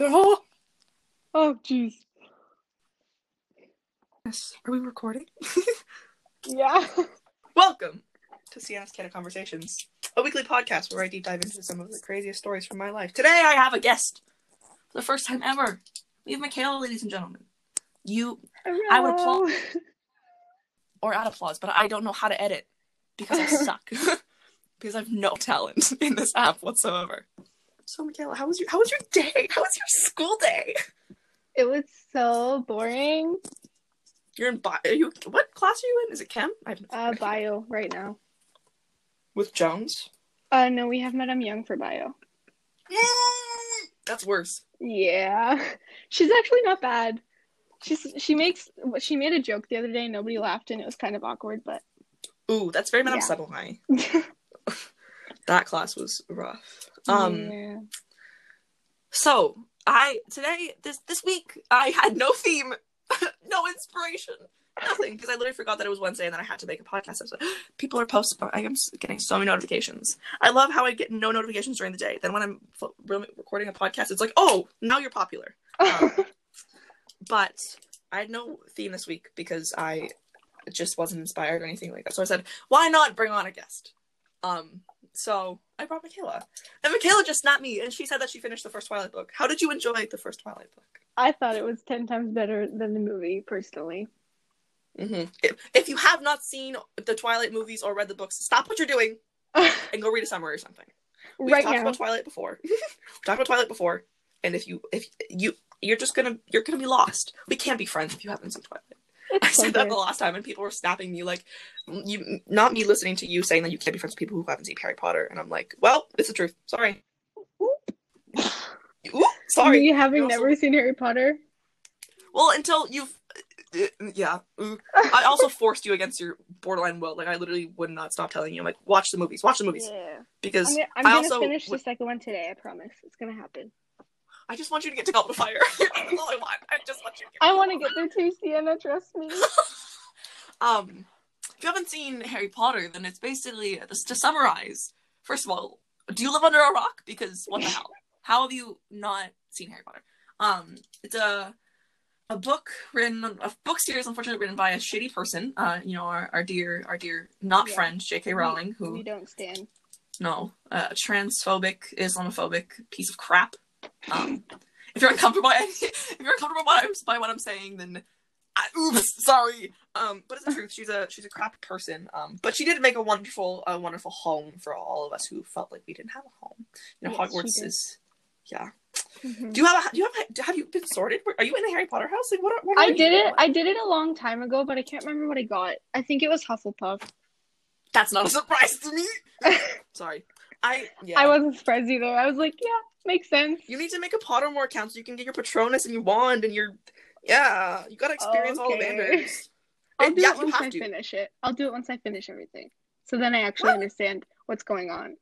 Oh, Oh, jeez. yes. Are we recording? Yeah. Welcome to Sienna's Canada Conversations, a weekly podcast where I deep dive into some of the craziest stories from my life. Today I have a guest. For the first time ever. We have Micaela, ladies and gentlemen. You, I would applaud- or add applause, but I don't know how to edit because I suck. because I have no talent in this app whatsoever. So, Micaela, how was your how was your day? How was your school day? It was so boring. You're in bio. You what class are you in? Is it chem? I have no Uh, bio right now. with Jones. Uh, no, we have Madame Young for bio. That's worse. Yeah, she's actually not bad. She's she makes she made a joke the other day. Nobody laughed, and it was kind of awkward. But Ooh, that's very Madame Yeah. Sebelhai. That class was rough. Um. yeah. So I today this this week I had no theme, no inspiration, nothing because I literally forgot that it was Wednesday and then I had to make a podcast episode. People are posting. I am getting so many notifications. I love how I get no notifications during the day. Then when I'm recording a podcast, it's like, oh, now you're popular. Um, but I had no theme this week because I just wasn't inspired or anything like that. So I said, why not bring on a guest? Um, so I brought Micaela, and Micaela just snapped me, and she said that she finished the first Twilight book. How did you enjoy the first Twilight book? I thought it was ten times better than the movie, personally. Mm-hmm. If, if you have not seen the Twilight movies or read the books, stop what you're doing and go read a summary or something. We've right talked now, about Twilight before. we talked about Twilight before, and if you if you you're just gonna you're gonna be lost. We can't be friends if you haven't seen Twilight. I said that the last time, and people were snapping me like, "You, not me listening to you saying that you can't be friends with people who haven't seen Harry Potter." And I'm like, "Well, it's the truth. Sorry. Ooh, sorry. Me having also- never seen Harry Potter. Well, until you've, uh, yeah. I also forced you against your borderline will. Like I literally would not stop telling you. I'm like, watch the movies, watch the movies, Yeah. because I'm gonna, I'm gonna also finish the second one today. I promise. It's gonna happen. I just want you to get to Goblet of Fire. That's all I want. I just want you to get. I want to get there too, Sienna. Trust me. Um, if you haven't seen Harry Potter, then it's basically to summarize. First of all, do you live under a rock? Because what the hell? How have you not seen Harry Potter? Um, it's a a book written, a book series, unfortunately written by a shitty person. Uh, you know, our, our dear, our dear not Yeah. friend J.K. Rowling, who we don't stand. no, uh, transphobic, Islamophobic piece of crap. Um, if you're uncomfortable, by, if you're uncomfortable by, by what I'm saying, then I, oops, sorry. Um, but it's the truth. She's a she's a crap person. Um, but she did make a wonderful, a wonderful home for all of us who felt like we didn't have a home. You know, Yes, Hogwarts is, yeah. Mhm. Do you have a, do you have have you been sorted? Are you in a Harry Potter house? Like what? Are, what are I did it. What- I did it a long time ago, but I can't remember what I got. I think it was Hufflepuff. That's not a surprise to me. sorry. I yeah. I wasn't surprised either. I was like, yeah, makes sense. You need to make a Pottermore account so you can get your Patronus and your wand and your yeah. You gotta experience all the Okay. I'll And do yeah, it you once have I to. finish it. I'll do it once I finish everything. So then I actually What? understand what's going on.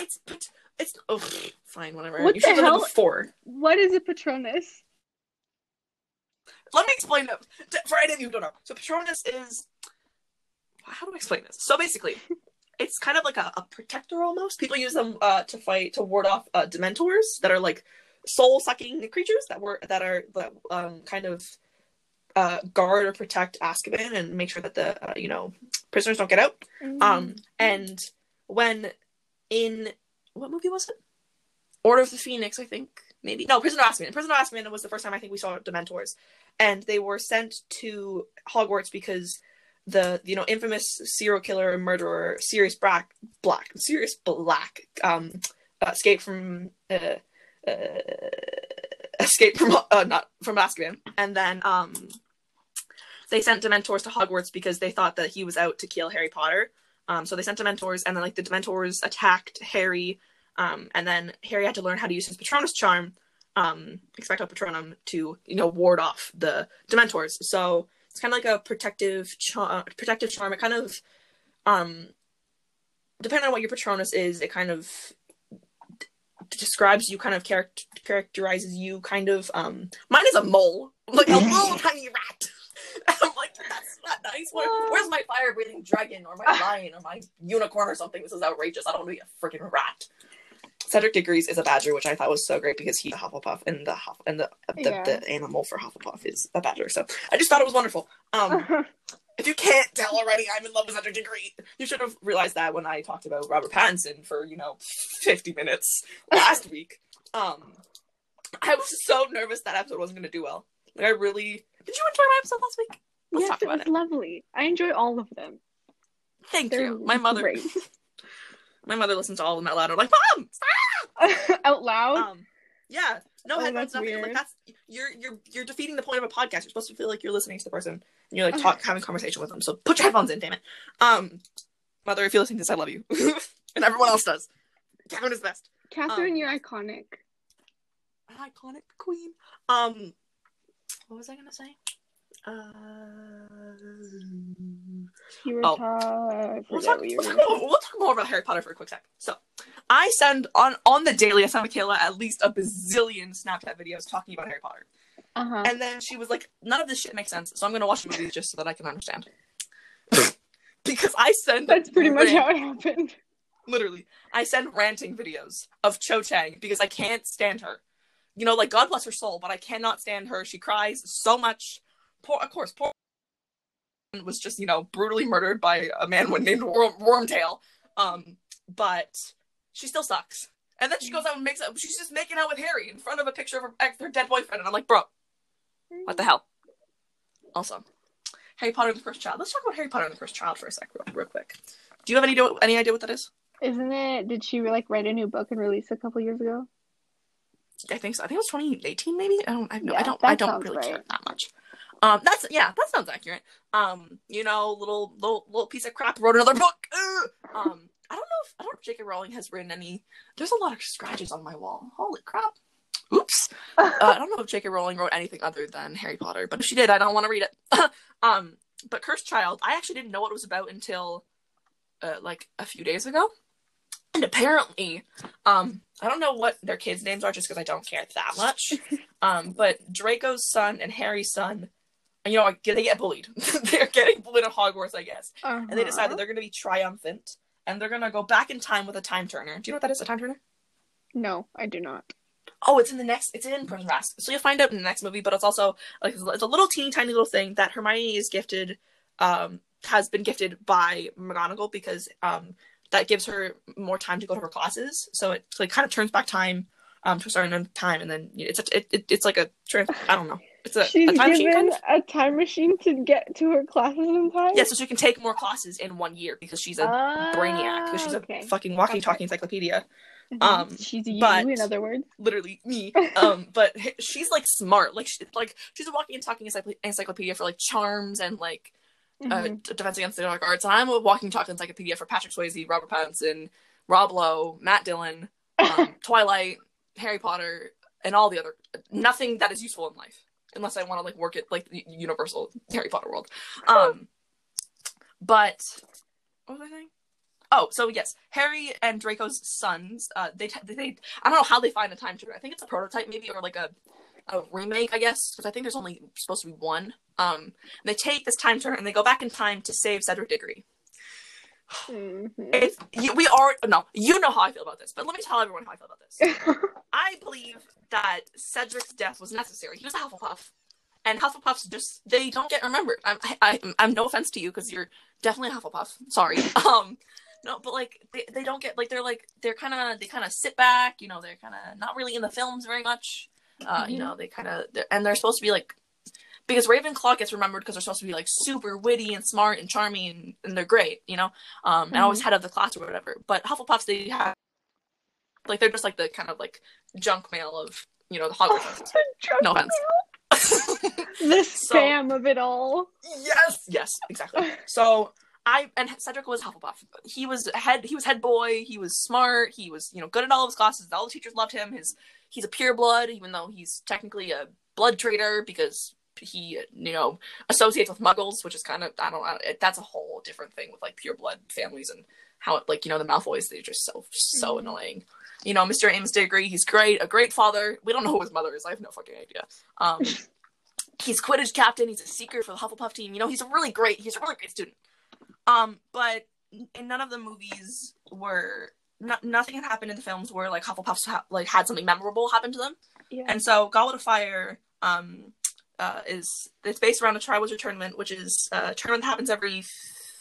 It's but it's oh fine whatever. What you the should have done it hell? before. What is a Patronus? Let me explain it for any of you who don't know. So Patronus is how do I explain this? So basically, it's kind of like a, a protector almost. People use them uh, to fight to ward off uh, Dementors that are like soul sucking creatures that were that are that um kind of uh guard or protect Azkaban and make sure that the uh, you know prisoners don't get out. Mm. Um, and when in what movie was it? Order of the Phoenix, I think. Maybe no, Prisoner of Azkaban. Prisoner of Azkaban was the first time I think we saw Dementors, and they were sent to Hogwarts because the you know infamous serial killer and murderer Sirius Black, Black, Sirius Black, um, escaped from uh, uh, escaped from uh, not from Azkaban, and then um, they sent Dementors to Hogwarts because they thought that he was out to kill Harry Potter. Um, so they sent Dementors, and then like the Dementors attacked Harry, um, and then Harry had to learn how to use his Patronus charm, um, Expecto Patronum, to you know ward off the Dementors. So it's kind of like a protective char- protective charm. It kind of, um, depending on what your Patronus is, it kind of d- describes you, kind of charact- characterizes you, kind of. Um, mine is a mole, like a little tiny rat. I'm like, that's not nice. Where, where's my fire breathing dragon or my lion or my unicorn or something? This is outrageous. I don't want to be a freaking rat. Cedric Diggory's is a badger, which I thought was so great because he's a Hufflepuff, and the Huff and the the, Yeah. the animal for Hufflepuff is a badger. So I just thought it was wonderful. Um, if you can't tell already, I'm in love with Cedric Diggory. You should have realized that when I talked about Robert Pattinson for you know 50 minutes last week. Um, I was so nervous that episode wasn't going to do well. Like I really did. You enjoy my episode last week? Let's yes, it was it. lovely. I enjoy all of them. Thank They're you. My mother. my mother listens to all of them out loud. I'm like, Mom, stop! Out loud. Um, yeah, no Oh, headphones, nothing. Like that's you're you're you're defeating the point of a podcast. You're supposed to feel like you're listening to the person and you're like talk, having conversation with them. So put your headphones in, damn it. Um, mother, if you're listening to this, I love you, and everyone else does. Kevin is best. Catherine, um, you're iconic. An iconic queen. Um, what was I gonna say? Uh, You were Oh. ta- we'll talk, what you we'll, were talk more, we'll talk more about Harry Potter for a quick sec. So, I send on on the daily. I send Micaela at least a bazillion Snapchat videos talking about Harry Potter. Uh-huh. And then she was like, none of this shit makes sense, so I'm gonna watch the movie just so that I can understand. because I send That's pretty much how it happened. literally I send ranting videos of Cho Chang because I can't stand her. You know, like God bless her soul, but I cannot stand her. She cries so much. Poor, of course, poor was just you know brutally murdered by a man named Worm, Wormtail. Um, but she still sucks. And then she goes out and makes up. She's just making out with Harry in front of a picture of her ex, her dead boyfriend, and I'm like, bro, what the hell? Also, Harry Potter and the Cursed Child. Let's talk about Harry Potter and the Cursed Child for a sec, real, real quick. Do you have any idea, any idea what that is? Isn't it? Did she like write a new book and release a couple years ago? I think so. I think it was 2018, maybe. I don't. I, know I don't. I don't really right. care that much. Um, that's yeah, that sounds accurate. Um, you know, little little little piece of crap wrote another book. Ugh! Um, I don't know if I don't know if J.K. Rowling has written any. There's a lot of scratches on my wall. Holy crap! Oops. Uh, I don't know if J.K. Rowling wrote anything other than Harry Potter, but if she did, I don't want to read it. um, but Cursed Child, I actually didn't know what it was about until, uh, like a few days ago. And apparently, um, I don't know what their kids' names are, just because I don't care that much. um, but Draco's son and Harry's son, you know, they get bullied. they're getting bullied at Hogwarts, I guess, Uh-huh. and they decide that they're going to be triumphant and they're going to go back in time with a time turner. Do you know what that is? A time turner? No, I do not. Oh, it's in the next. It's in Prisoner Mask. So you'll find out in the next movie. But it's also like it's a little teeny tiny little thing that Hermione is gifted, um, has been gifted by McGonagall because um that gives her more time to go to her classes. So it like kind of turns back time, um, to a certain time, and then it's a, it, it, it's like a trans. I don't know. It's a, She's a time machine given kind of. a time machine to get to her classes in time. Yeah, so she can take more classes in one year because she's a brainiac because she's a Ah, okay. fucking walking Okay. talking encyclopedia. Um, she's a you, but- in other words. literally me. Um, but she's like smart. Like she, like she's a walking and talking encycl- encyclopedia for like charms and like uh, Mhm. d- defense against the dark arts. And I'm a walking talking encyclopedia for Patrick Swayze, Robert Pattinson, Rob Lowe, Matt Dillon, um, Twilight, Harry Potter, and all the other nothing that is useful in life unless I want to like work at like the Universal Harry Potter world. Um, but what was I saying? Oh, so yes, Harry and Draco's sons. Uh, they t- they I don't know how they find the time turner. I think it's a prototype maybe or like a a remake, I guess, because I think there's only supposed to be one. Um, they take this time turner and they go back in time to save Cedric Diggory. Mhm. If you, we are no, you know how I feel about this, but let me tell everyone how I feel about this. I believe that Cedric's death was necessary. He was a Hufflepuff, and Hufflepuffs just they don't get remembered. I'm I, I, I'm no offense to you because you're definitely a Hufflepuff. Sorry. um, no, but like they, they don't get like they're like they're kind of they kind of sit back. You know, they're kind of not really in the films very much. Uh, you Mhm. know, they kind of and they're supposed to be like because Ravenclaw gets remembered because they're supposed to be like super witty and smart and charming and, and they're great, you know, um, and always head of the class or whatever. But Hufflepuffs, they have like they're just like the kind of like junk mail of you know the Hogwarts. no offense. the So- spam of it all. yes, yes, exactly. So I and Cedric was Hufflepuff. He was head. He was head boy. He was smart. He was you know good at all of his classes. All the teachers loved him. His he's a pure blood, even though he's technically a blood traitor because he you know associates with Muggles, which is kind of I don't know. That's a whole different thing with like pure blood families and how it like you know the Malfoys. They're just so so Mhm. annoying. You know, Mr. Amos Diggory, he's great, a great father. We don't know who his mother is. I have no fucking idea. Um, he's Quidditch captain. He's a seeker for the Hufflepuff team. You know, he's a really great. He's a really great student. Um, but in none of the movies were no, nothing had happened in the films where like Hufflepuffs ha- like had something memorable happen to them. Yeah. And so Goblet of Fire um, uh, is it's based around a Triwizard tournament, which is a tournament that happens every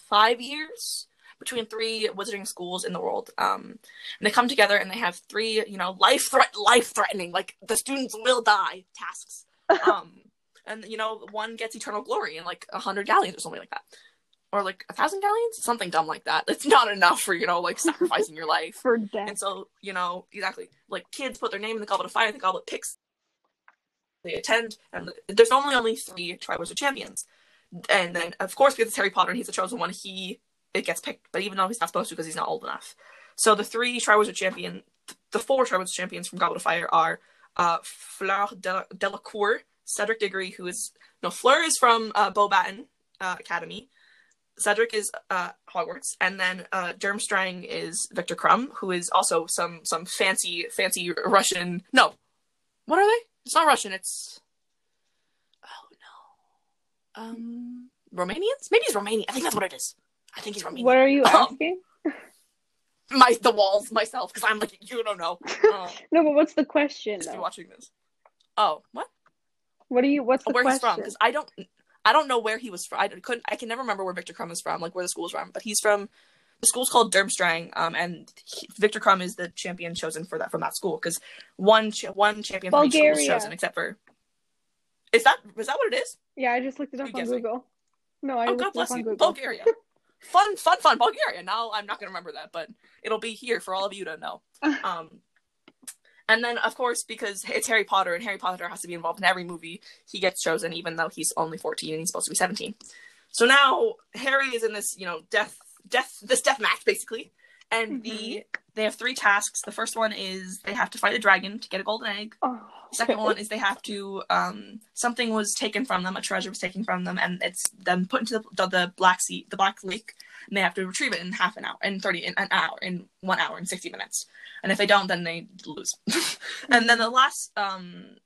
five years between three wizarding schools in the world. Um, and they come together and they have three, you know, life threat life threatening, like the students will die tasks. Um, and you know, one gets eternal glory and like a hundred galleons or something like that. Or like a thousand galleons, something dumb like that. It's not enough for you know, like sacrificing your life. For death. And so, you know, exactly. Like kids put their name in the goblet of fire, the goblet picks. They attend, and there's normally only three Triwizard champions. And then, of course, because it's Harry Potter and he's the chosen one, he it gets picked. But even though he's not supposed to, because he's not old enough. So the three Triwizard champion, the four Triwizard champions from Goblet of Fire are uh, Fleur Del- Delacour, Cedric Diggory, who is no Fleur is from uh, Beauxbaton uh, Academy. Cedric is uh, Hogwarts, and then uh, Durmstrang is Viktor Krum, who is also some some fancy fancy Russian. No, what are they? It's not Russian. It's oh no, um, Romanians. Maybe he's Romanian. I think that's what it is. I think he's Romanian. What are you Um, asking? My the walls myself because I'm like you don't know. Oh, No, but what's the question just be watching this. Oh, what? What are you? What's the where he's from because I don't I don't know where he was from. I couldn't I can never remember where Viktor Krum is from, like where the school's from. But he's from the school's called Durmstrang, um, and he, Viktor Krum is the champion chosen for that from that school because one cha- one champion from each school was chosen except for. Is that is that what it is? Yeah, I just looked it up You on? Google. No, I oh looked God it up bless on you, Google. Bulgaria. fun, fun, fun, Bulgaria. Now I'm not gonna remember that, but it'll be here for all of you to know. Um, and then of course because it's Harry Potter and Harry Potter has to be involved in every movie, he gets chosen even though he's only 14 and he's supposed to be 17. So now Harry is in this, you know, death, death, this death match basically, and the they have three tasks. The first one is they have to fight a dragon to get a golden egg. Oh, The second okay. one is they have to um something was taken from them, a treasure was taken from them, and it's then put into the the, the black sea, the black lake, and they have to retrieve it in half an hour, in thirty, in an hour, in one hour, in sixty minutes. And if they don't, then they lose. and then the last um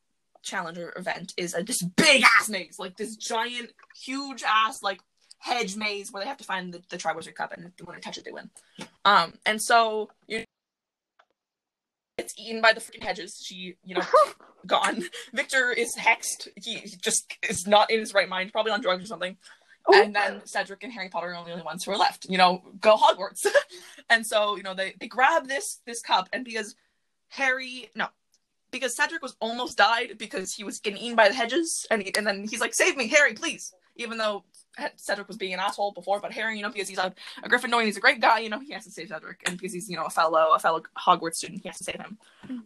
challenger event is a this big ass maze, like this giant, huge ass like hedge maze where they have to find the, the Triwizard Cup, and when they want to touch it, they win. Um, and so you. It's eaten by the freaking hedges. She, you know, gone. Viktor is hexed. He just is not in his right mind, probably on drugs or something. Oh. And then Cedric and Harry Potter are the only ones who are left. You know, go Hogwarts. and so, you know, they, they grab this this cup and because Harry no. Because Cedric was almost died because he was getting eaten by the hedges and he, and then he's like, Save me, Harry, please. Even though Cedric was being an asshole before, but Harry, you know, because he's a, a Gryffindor and he's a great guy, you know, he has to save Cedric. And because he's, you know, a fellow a fellow Hogwarts student, he has to save him.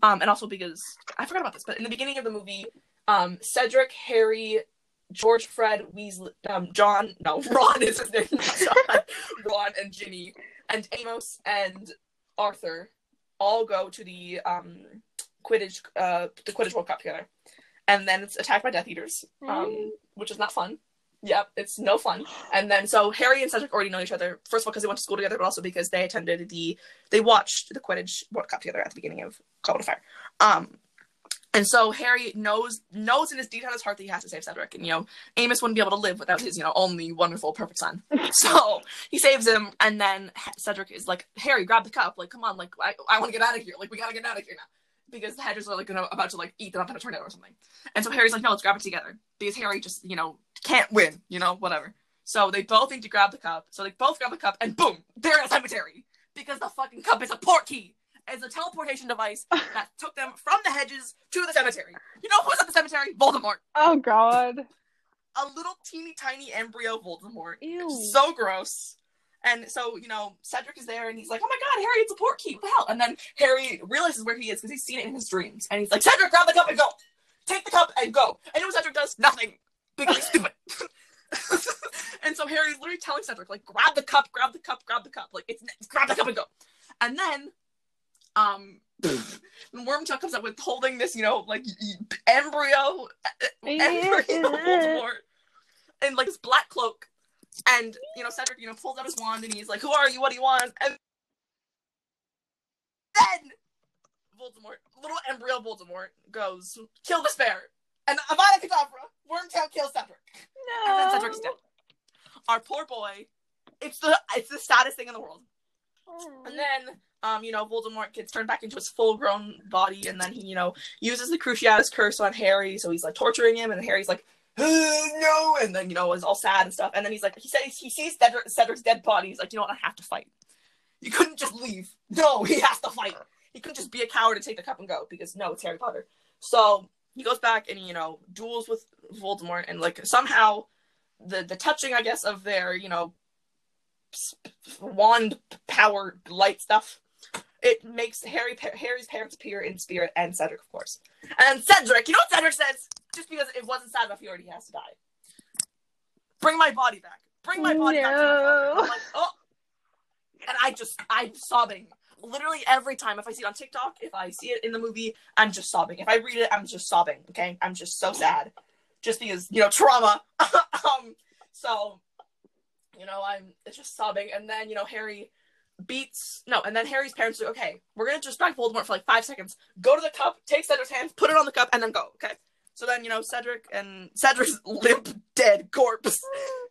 Um, and also because I forgot about this, but in the beginning of the movie, um, Cedric, Harry, George, Fred, Weasley, um, John, no, Ron is his name, John, Ron and Ginny, and Amos and Arthur all go to the um, Quidditch, uh, the Quidditch World Cup together, and then it's attacked by Death Eaters, um, which is not fun. Yep, it's no fun. And then so Harry and Cedric already know each other. First of all, because they went to school together, but also because they attended the they watched the Quidditch World Cup together at the beginning of Goblet of Fire. Um, and so Harry knows knows in his deep down his heart that he has to save Cedric, and you know Amos wouldn't be able to live without his you know only wonderful perfect son. so he saves him, and then Cedric is like, Harry, grab the cup, like come on, like I, I want to get out of here, like we gotta get out of here now. Because the hedges are like gonna, about to like eat them up in a tornado or something, and so Harry's like, no, let's grab it together. Because Harry just you know can't win, you know whatever. So they both need to grab the cup. So they both grab the cup, and boom, they're in a cemetery because the fucking cup is a portkey. It's a teleportation device that took them from the hedges to the cemetery. You know who's at the cemetery? Voldemort. Oh God. A little teeny tiny embryo Voldemort. Ew. So gross. And so, you know, Cedric is there and he's like, oh my god, Harry, it's a portkey. What the hell? And then Harry realizes where he is because he's seen it in his dreams. And he's like, Cedric, grab the cup and go. Take the cup and go. And you know Cedric does? Nothing. He's stupid. and so Harry's literally telling Cedric, like, grab the cup, grab the cup, grab the cup. Like, it's grab the cup and go. And then, um, Wormtail comes up with holding this, you know, like embryo, embryo Voldemort in like this black cloak. And you know, Cedric, you know, pulls out his wand and he's like, "Who are you? What do you want?" And then Voldemort, little embryo Voldemort, goes, "Kill this bear." And Avada Kedavra, Wormtail kills Cedric, and then Cedric's dead. Our poor boy. It's the it's the saddest thing in the world. And then um, you know, Voldemort gets turned back into his full grown body, and then he, you know, uses the Cruciatus curse on Harry, so he's like torturing him, and Harry's like, "Uh, no, and then you know is all sad and stuff, and then he's like, he says he sees Cedric, Cedric's dead body, he's like, you know what, I have to fight. You couldn't just leave. No, he has to fight. He couldn't just be a coward and take the cup and go because no, it's Harry Potter. So he goes back and you know duels with Voldemort, and like somehow the the touching, I guess, of their you know wand power light stuff. It makes Harry Harry's parents appear in spirit and Cedric, of course. And Cedric, you know what Cedric says? Just because it wasn't sad enough, he already has to die. Bring my body back. Bring my body No. back. To I'm like, oh. And I just, I'm sobbing. Literally every time. If I see it on TikTok, if I see it in the movie, I'm just sobbing. If I read it, I'm just sobbing. Okay, I'm just so sad, just because you know trauma. um, so you know, I'm it's just sobbing, and then you know Harry beats no, and then Harry's parents are okay. We're gonna distract Voldemort for like five seconds. Go to the cup, take Cedric's hands, put it on the cup, and then go. Okay. So then you know Cedric and Cedric's limp, dead corpse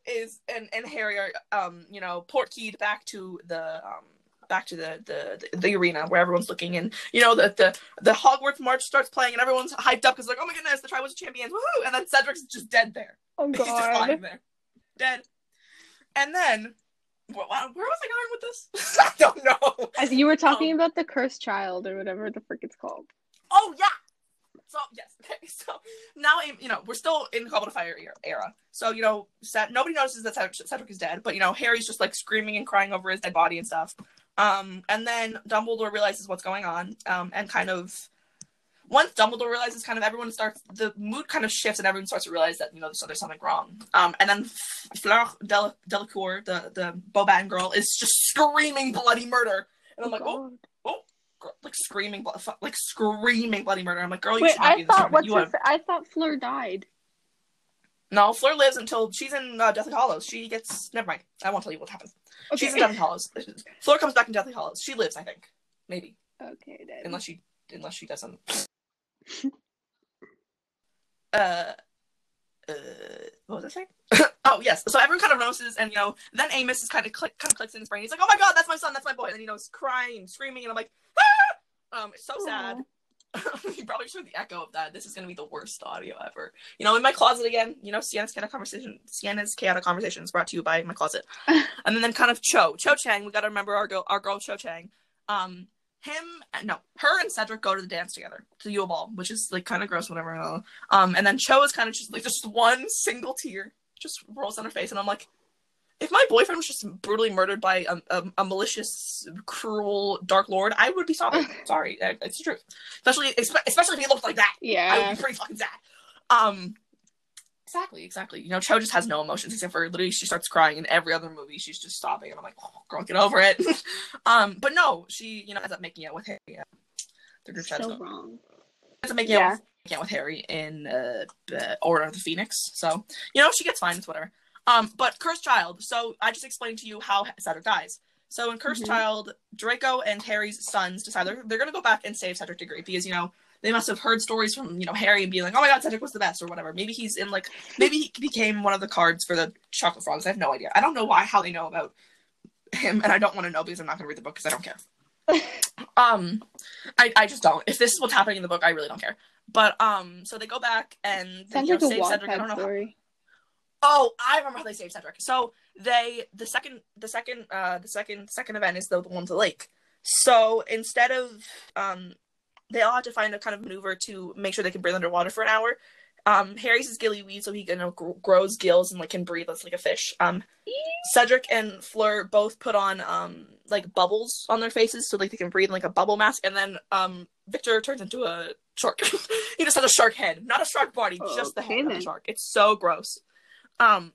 is and and Harry are um you know portkeyed back to the um back to the, the the arena where everyone's looking and you know the the the Hogwarts march starts playing and everyone's hyped up because like oh my goodness the Triwizard Champions woohoo and then Cedric's just dead there Oh He's just god. lying there, dead. And then, wh- wh- where was I going with this? I don't know. As you were talking Um, about the cursed child or whatever the frick it's called. Oh yeah. So yes, okay. So now you know we're still in the Goblet of Fire era-. So you know, nobody notices that Cedric, is dead, but you know Harry's just like screaming and crying over his dead body and stuff. Um, and then Dumbledore realizes what's going on, um, and kind of once Dumbledore realizes, kind of everyone starts the mood kind of shifts, and everyone starts to realize that you know so there's something wrong. Um, and then Fleur Del- Delacour, the the Beauxbaton girl, is just screaming bloody murder, and I'm like, oh. Like screaming, like screaming bloody murder. I'm like, girl, you Wait, should not be I this thought room. You her have- I thought Fleur died. No, Fleur lives until she's in uh, Deathly Hallows. She gets. Never mind. I won't tell you what happens. Okay. She's in Deathly Hallows. Fleur comes back in Deathly Hallows. She lives, I think. Maybe, okay, then. unless she unless she doesn't. uh, uh, what was I saying? oh yes. So everyone kind of notices, and you know, then Amos is kind of click, kind of clicks in his brain. He's like, "Oh my god, that's my son, that's my boy," and then you know, he's crying, and screaming, and I'm like! Um, it's so sad. you probably should the echo of that. This is gonna be the worst audio ever. You know, in my closet again. You know, Sienna's chaotic conversation. Sienna's chaotic conversations brought to you by my closet. and then kind of Cho, Cho Chang. We gotta remember our girl, our girl Cho Chang. Um, him, no, her and Cedric go to the dance together to the Yule Ball, which is like kind of gross, whatever. Um, and then Cho is kind of just like just one single tear just rolls down her face, and I'm like. If my boyfriend was just brutally murdered by a, a, a malicious, cruel Dark Lord, I would be sobbing. Sorry, it's the truth. Especially, especially if he looked like that. Yeah, I would be pretty fucking sad. Um, exactly, exactly. You know, Cho just has no emotions except for literally she starts crying in every other movie. She's just sobbing, and I'm like, oh, girl, get over it. um, but no, she you know ends up making out with Harry. Yeah. The group So wrong. ends up making Yeah. out, with, with Harry in uh, uh, Order of the Phoenix. So you know, she gets fine. It's whatever. Um, but Cursed Child. So I just explained to you how Cedric dies. So in Cursed Mhm. Child, Draco and Harry's sons decide they're, they're gonna go back and save Cedric Diggory because you know they must have heard stories from you know Harry and being like, oh my god, Cedric was the best or whatever. Maybe he's in like maybe he became one of the cards for the Chocolate Frogs. I have no idea. I don't know why how they know about him, and I don't want to know because I'm not gonna read the book because I don't care. um, I I just don't. If this is what's happening in the book, I really don't care. But um, so they go back and they, you like know, a save Cedric. I don't know. How, story. Oh, I remember how they saved Cedric. So they the second the second uh the second second event is the, the one to lake. So instead of um they all have to find a kind of maneuver to make sure they can breathe underwater for an hour. Um Harry's is gillyweed so he you know, gr- grows gills and like can breathe as like a fish. Um Cedric and Fleur both put on um like bubbles on their faces so like they can breathe in like a bubble mask and then um Viktor turns into a shark. he just has a shark head, not a shark body, just the Okay, head of a shark. It's so gross. Um,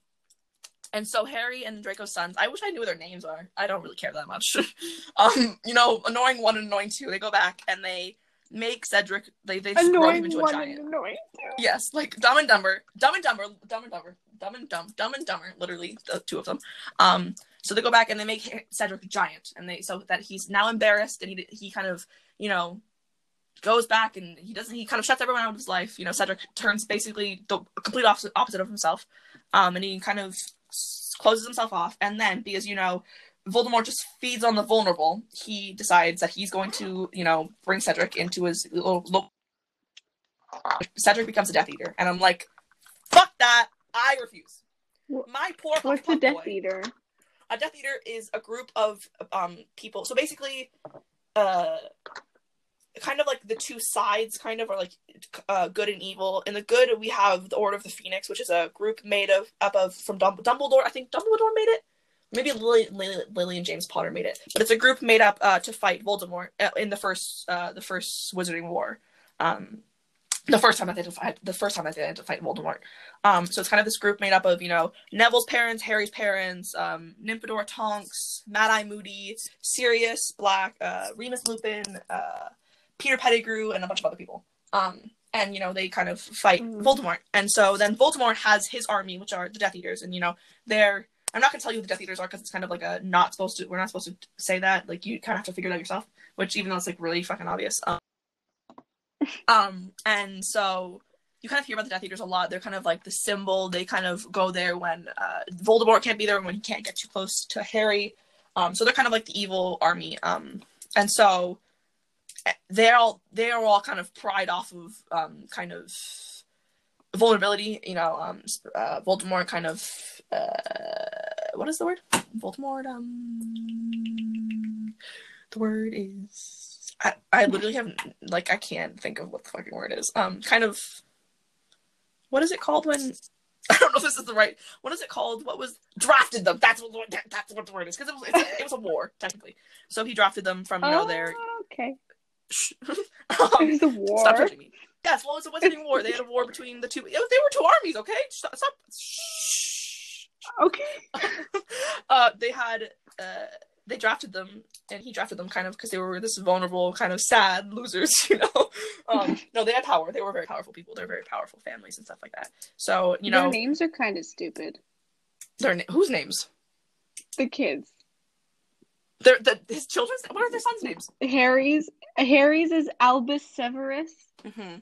and so Harry and Draco's sons, I wish I knew what their names are. I don't really care that much. um, you know, annoying one and annoying two. They go back and they make Cedric. They they grow him into a one giant. annoying. Yes, like Dumb and Dumber, Dumb and Dumber, Dumb and Dumber, Dumb and Dumb, Dumb and Dumber. Literally, the two of them. Um, so they go back and they make Cedric a giant, and they so that he's now embarrassed and he he kind of you know goes back and he doesn't he kind of shuts everyone out of his life. You know, Cedric turns basically the complete opposite opposite of himself, um, and he kind of closes himself off. And then because you know Voldemort just feeds on the vulnerable, he decides that he's going to, you know, bring Cedric into his little. little... Cedric becomes a Death Eater, and I'm like, fuck that! I refuse. My poor What's Hufflepuff Death boy. Eater? A Death Eater is a group of um people. So basically, uh, kind of like the two sides, kind of are like uh, good and evil. In the good, we have the Order of the Phoenix, which is a group made of up of from Dum- Dumbledore. I think Dumbledore made it. Maybe Lily, Lily, Lily and James Potter made it, but it's a group made up uh, to fight Voldemort uh, in the first uh, the first Wizarding War. Um, the first time that they had to fight, the first time that they had to fight Voldemort. Um, so it's kind of this group made up of, you know, Neville's parents, Harry's parents, um, Nymphadora Tonks, Mad Eye Moody, Sirius Black, uh, Remus Lupin, uh, Peter Pettigrew, and a bunch of other people. Um, and, you know, they kind of fight Mm. Voldemort. And so then Voldemort has his army, which are the Death Eaters. And, you know, they're. I'm not going to tell you who the Death Eaters are because it's kind of like a not supposed to. We're not supposed to say that. Like, you kind of have to figure it out yourself, which even though it's like really fucking obvious. Um, um and so you kind of hear about the Death Eaters a lot. They're kind of like the symbol. They kind of go there when uh, Voldemort can't be there, and when he can't get too close to Harry. Um, so they're kind of like the evil army. Um, and so they're all they are all kind of pried off of um, kind of vulnerability. You know, um, uh, Voldemort kind of uh, what is the word? Voldemort. Um, the word is I, I literally have like I can't think of what the fucking word is. Um, kind of what is it called when I don't know if this is the right. What is it called? What was drafted them? That's what that, that's what the word is because it was it's a, it was a war technically. So he drafted them from you know their. Oh, okay. It um, was a war. stop touching me. Yes, well, it was a Wizarding War. They had a war between the two. They were two armies. Okay, stop. stop. Shh. Okay. uh, they had uh, they drafted them, and he drafted them kind of because they were this vulnerable, kind of sad losers, you know. Um, no, they had power. They were very powerful people. They're very powerful families and stuff like that. So you know, Their names are kind of stupid. their na- whose names? The kids. Their the, his children's. What are their sons' names? Harry's Harry's is Albus Severus, Mm-hmm.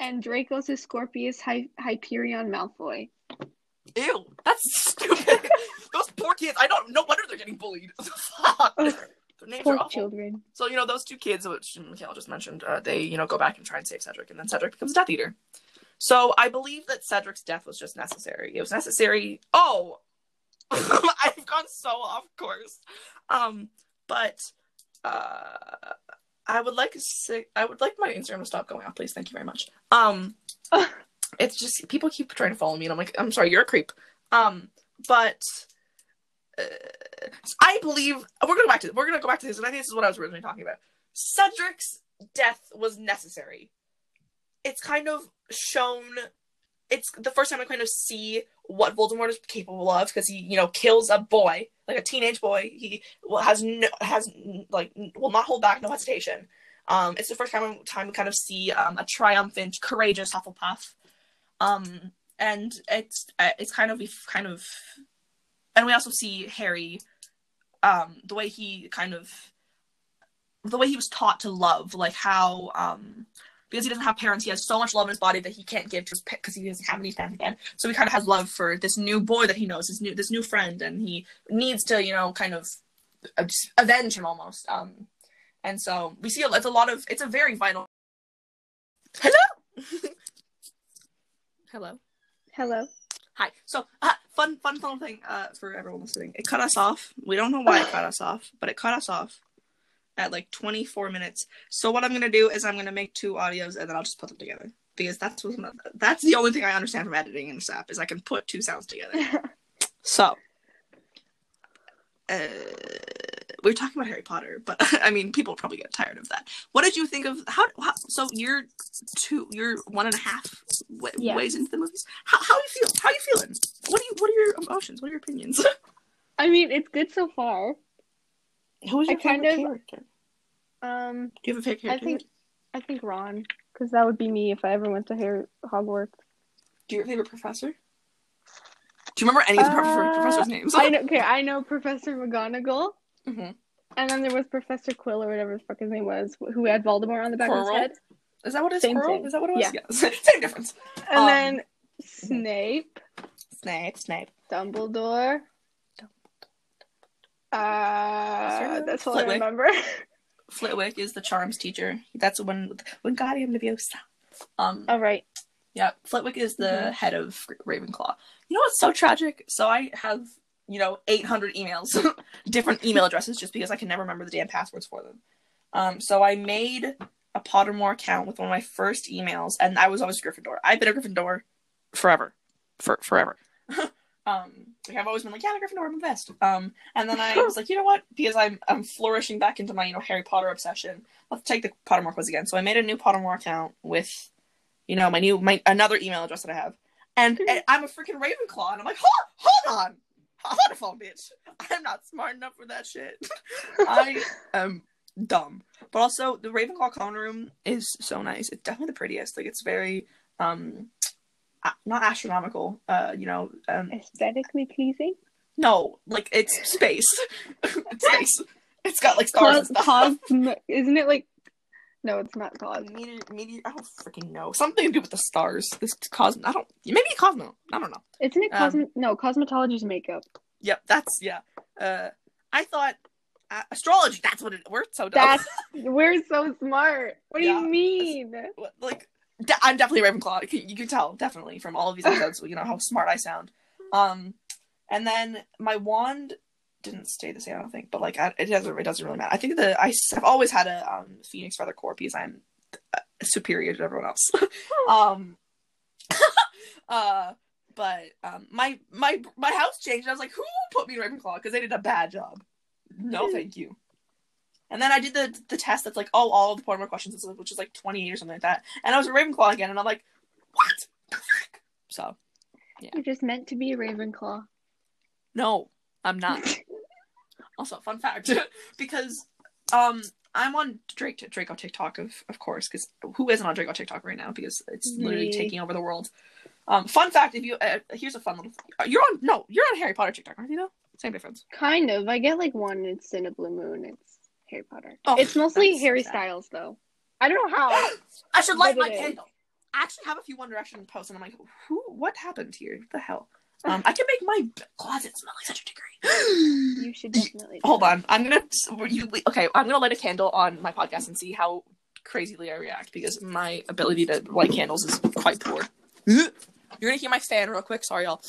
and Draco's is Scorpius Hy- Hyperion Malfoy. Ew, that's stupid. those poor kids. I don't. No wonder they're getting bullied. Fuck. Their names Poor are awful. children. So you know those two kids, which Micaela just mentioned, uh, they you know go back and try and save Cedric, and then Cedric becomes a Death Eater. So I believe that Cedric's death was just necessary. It was necessary. Oh, I've gone so off course. Um, but uh, I would like to say, I would like my Instagram to stop going off, please. Thank you very much. Um, it's just people keep trying to follow me, and I'm like, I'm sorry, you're a creep. Um, but uh, I believe we're gonna go back to we're gonna go back to this, and I think this is what I was originally talking about. Cedric's death was necessary. It's kind of shown. It's the first time I kind of see what Voldemort is capable of because he, you know, kills a boy, like a teenage boy. He has no, has like will not hold back, no hesitation. Um, it's the first time time we kind of see um, a triumphant, courageous Hufflepuff. Um, and it's uh, it's kind of kind of, and we also see Harry, um, the way he kind of, the way he was taught to love, like how um, because he doesn't have parents, he has so much love in his body that he can't give to his because he doesn't have any family again. So he kind of has love for this new boy that he knows, this new this new friend, and he needs to you know kind of avenge him almost. Um, and so we see a, it's a lot of it's a very vital. Hello. Hello. Hello. Hi. So, uh, fun, fun, fun thing uh, for everyone listening. It cut us off. We don't know why it cut us off, but it cut us off at like 24 minutes. So what I'm gonna do is I'm gonna make two audios and then I'll just put them together because that's what that's the only thing I understand from editing in this app is I can put two sounds together. So, uh, we are talking about Harry Potter, but I mean, people probably get tired of that. What did you think of how? how so you're two, you're one and a half w- Yeah. ways into the movies. How how you feel? How you feeling? What do you? What are your emotions? What are your opinions? I mean, it's good so far. Who is I your kind favorite of- character? Um, Do you have a favorite I character? think I think Ron, because that would be me if I ever went to Harry Hogwarts. Do you have a favorite professor? Do you remember any of the Uh, professors' names? I know. Okay, I know Professor McGonagall, hmm and then there was Professor Quill or whatever the fuck his name was, who had Voldemort on the back of his head, Is that what it is? Same Squirrel? thing. Is that what it was? Yeah. Yes. Same difference. and Um, then Snape, Snape. Snape. Dumbledore. Uh, that's all I remember. Flitwick is the charms teacher. That's the when when Wingardium Leviosa. Um, All right. yeah, Flitwick is the Mhm. head of Ravenclaw. You know what's so tragic? So I have you know 800 emails, different email addresses, just because I can never remember the damn passwords for them. Um, so I made a Pottermore account with one of my first emails, and I was always Gryffindor. I've been a Gryffindor forever, for forever. um, like I've always been like, yeah, Gryffindor, I'm the best. Um, and then I was like, you know what? Because I'm I'm flourishing back into my you know Harry Potter obsession. Let's take the Pottermore quiz again. So I made a new Pottermore account with, you know, my new my another email address that I have, and, and I'm a freaking Ravenclaw, and I'm like, hold, hold on, hold the phone, bitch. I'm not smart enough for that shit. I am dumb, but also the Ravenclaw common room is so nice. It's definitely the prettiest. Like it's very um, not astronomical. Uh, you know, um, Aesthetically pleasing. no, like it's space. it's space. It's got like stars and Cos- stuff. cosm- isn't it like? No, it's not cos. Meteor, meteor, I don't freaking know. Something to do with the stars. This cosmo. I don't. Maybe Cosmo. I don't know. Isn't it Um, no, cosmetology is makeup. Yep, that's yeah. Uh, I thought uh, astrology. That's what it. We're so dumb. That's we're so smart. What do Yeah. you mean? like de- I'm definitely Ravenclaw. You can, tell definitely from all of these episodes. you know how smart I sound. Um, and then my wand didn't stay the same. I don't think, but like I, it doesn't. It doesn't really matter. I think the I have always had a um Phoenix Feather Core because I'm uh, superior to everyone else. um, uh, but um, my my my house changed. I was like, who put me in Ravenclaw because they did a bad job. No, thank you. And then I did the the test that's like, oh, all of the Pottermore questions, which is like 28 or something like that. And I was a Ravenclaw again, and I'm like, what? So You're just meant to be a Ravenclaw. no, I'm not. also, fun fact, because um I'm on Drake Draco TikTok of of course, because who isn't on Draco TikTok right now? Because it's literally Me. taking over the world. Um, fun fact: if you uh, here's a fun little, uh, you're on no, you're on Harry Potter TikTok, aren't you? Though same difference. Kind of. I get like one. It's in a blue moon. It's Harry Potter. Oh, it's mostly Harry. Styles though. I don't know how. I should light my candle. I actually have a few One Direction posts, and I'm like, who? What happened here? What the hell? Um, I can make my closet smell like such a degree. You should definitely. Hold that. on, I'm gonna. You, okay, I'm gonna light a candle on my podcast and see how crazily I react because my ability to light candles is quite poor. You're gonna hear my fan real quick. Sorry, y'all.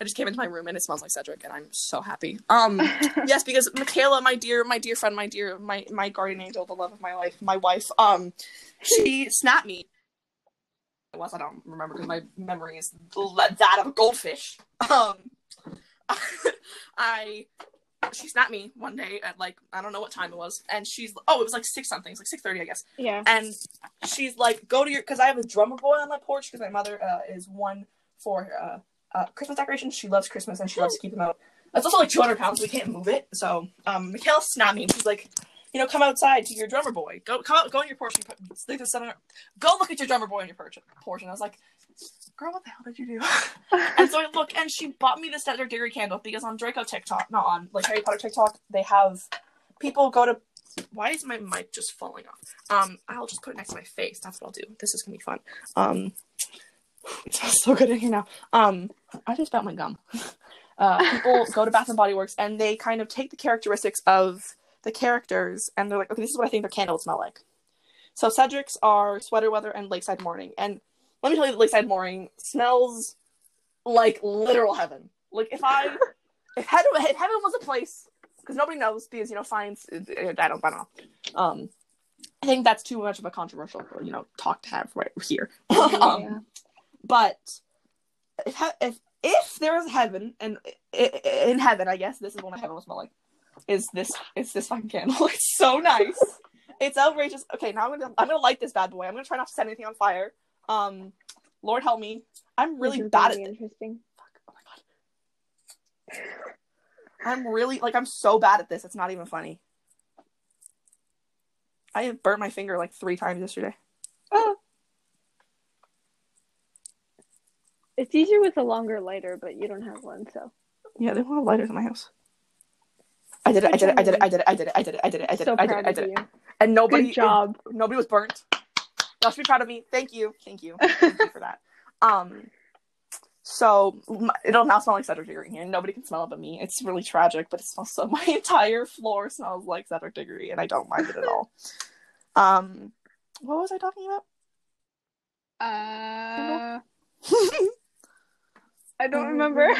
I just came into my room and it smells like Cedric, and I'm so happy. Um, yes, because Micaela, my dear, my dear friend, my dear, my my guardian angel, the love of my life, my wife, um, she snapped me. It was I don't remember because my memory is that of a goldfish. Um, I she snapped me one day at like I don't know what time it was, and she's oh it was like six something, it's like six thirty I guess, yeah. and she's like go to your because I have a drummer boy on my porch because my mother uh, is one for uh, uh, Christmas decorations. She loves Christmas and she loves to keep them out. It's also like two hundred pounds. We can't move it. So um, Micaela snapped me and she's like, you know, come outside to your drummer boy. Go come out, go on your porch. And put, leave the sun. Go look at your drummer boy on your porch. Porch. And I was like, girl, what the hell did you do? and so I look, and she bought me the Cedric Diggory candle because on Draco TikTok, not on like Harry Potter TikTok, they have people go to. Why is my mic just falling off? Um, I'll just put it next to my face. That's what I'll do. This is gonna be fun. Um, it smells so good in here now. Um, I just found my gum. Uh, people go to Bath and Body Works and they kind of take the characteristics of the characters and they're like, okay, this is what I think their candle would smell like. So Cedric's are Sweater Weather and Lakeside Morning, and let me tell you, that Lakeside Morning smells like literal heaven. Like if I, if heaven, if heaven was a place, because nobody knows, because you know science, I don't, I don't know. Um, I think that's too much of a controversial, you know, talk to have right here. um, Yeah. but if if if there is heaven and in heaven, I guess this is what my heaven will smell like. Is this it's this fucking candle? It's so nice. it's outrageous. Okay, now I'm gonna I'm gonna light this bad boy. I'm gonna try not to set anything on fire. Um, Lord help me. I'm really bad at this. interesting. Fuck. Oh my god. I'm really like I'm so bad at this. It's not even funny. I burnt my finger like three times yesterday. Oh. It's easier with a longer lighter, but you don't have one, so Yeah, they want lighters in my house. I did it. I did it. I did it. I did it. I did it. I did it. I did it. I did it. I did it. I did it. And nobody Good job. nobody was burnt. Y'all should be proud of me. Thank you. Thank you. Thank you for that. Um So it'll now smell like Cedric Diggory here. Nobody can smell it but me. It's really tragic, but it smells so. My entire floor smells like Cedric Diggory, and I don't mind it at all. Um, what was I talking about? Uh, I don't remember.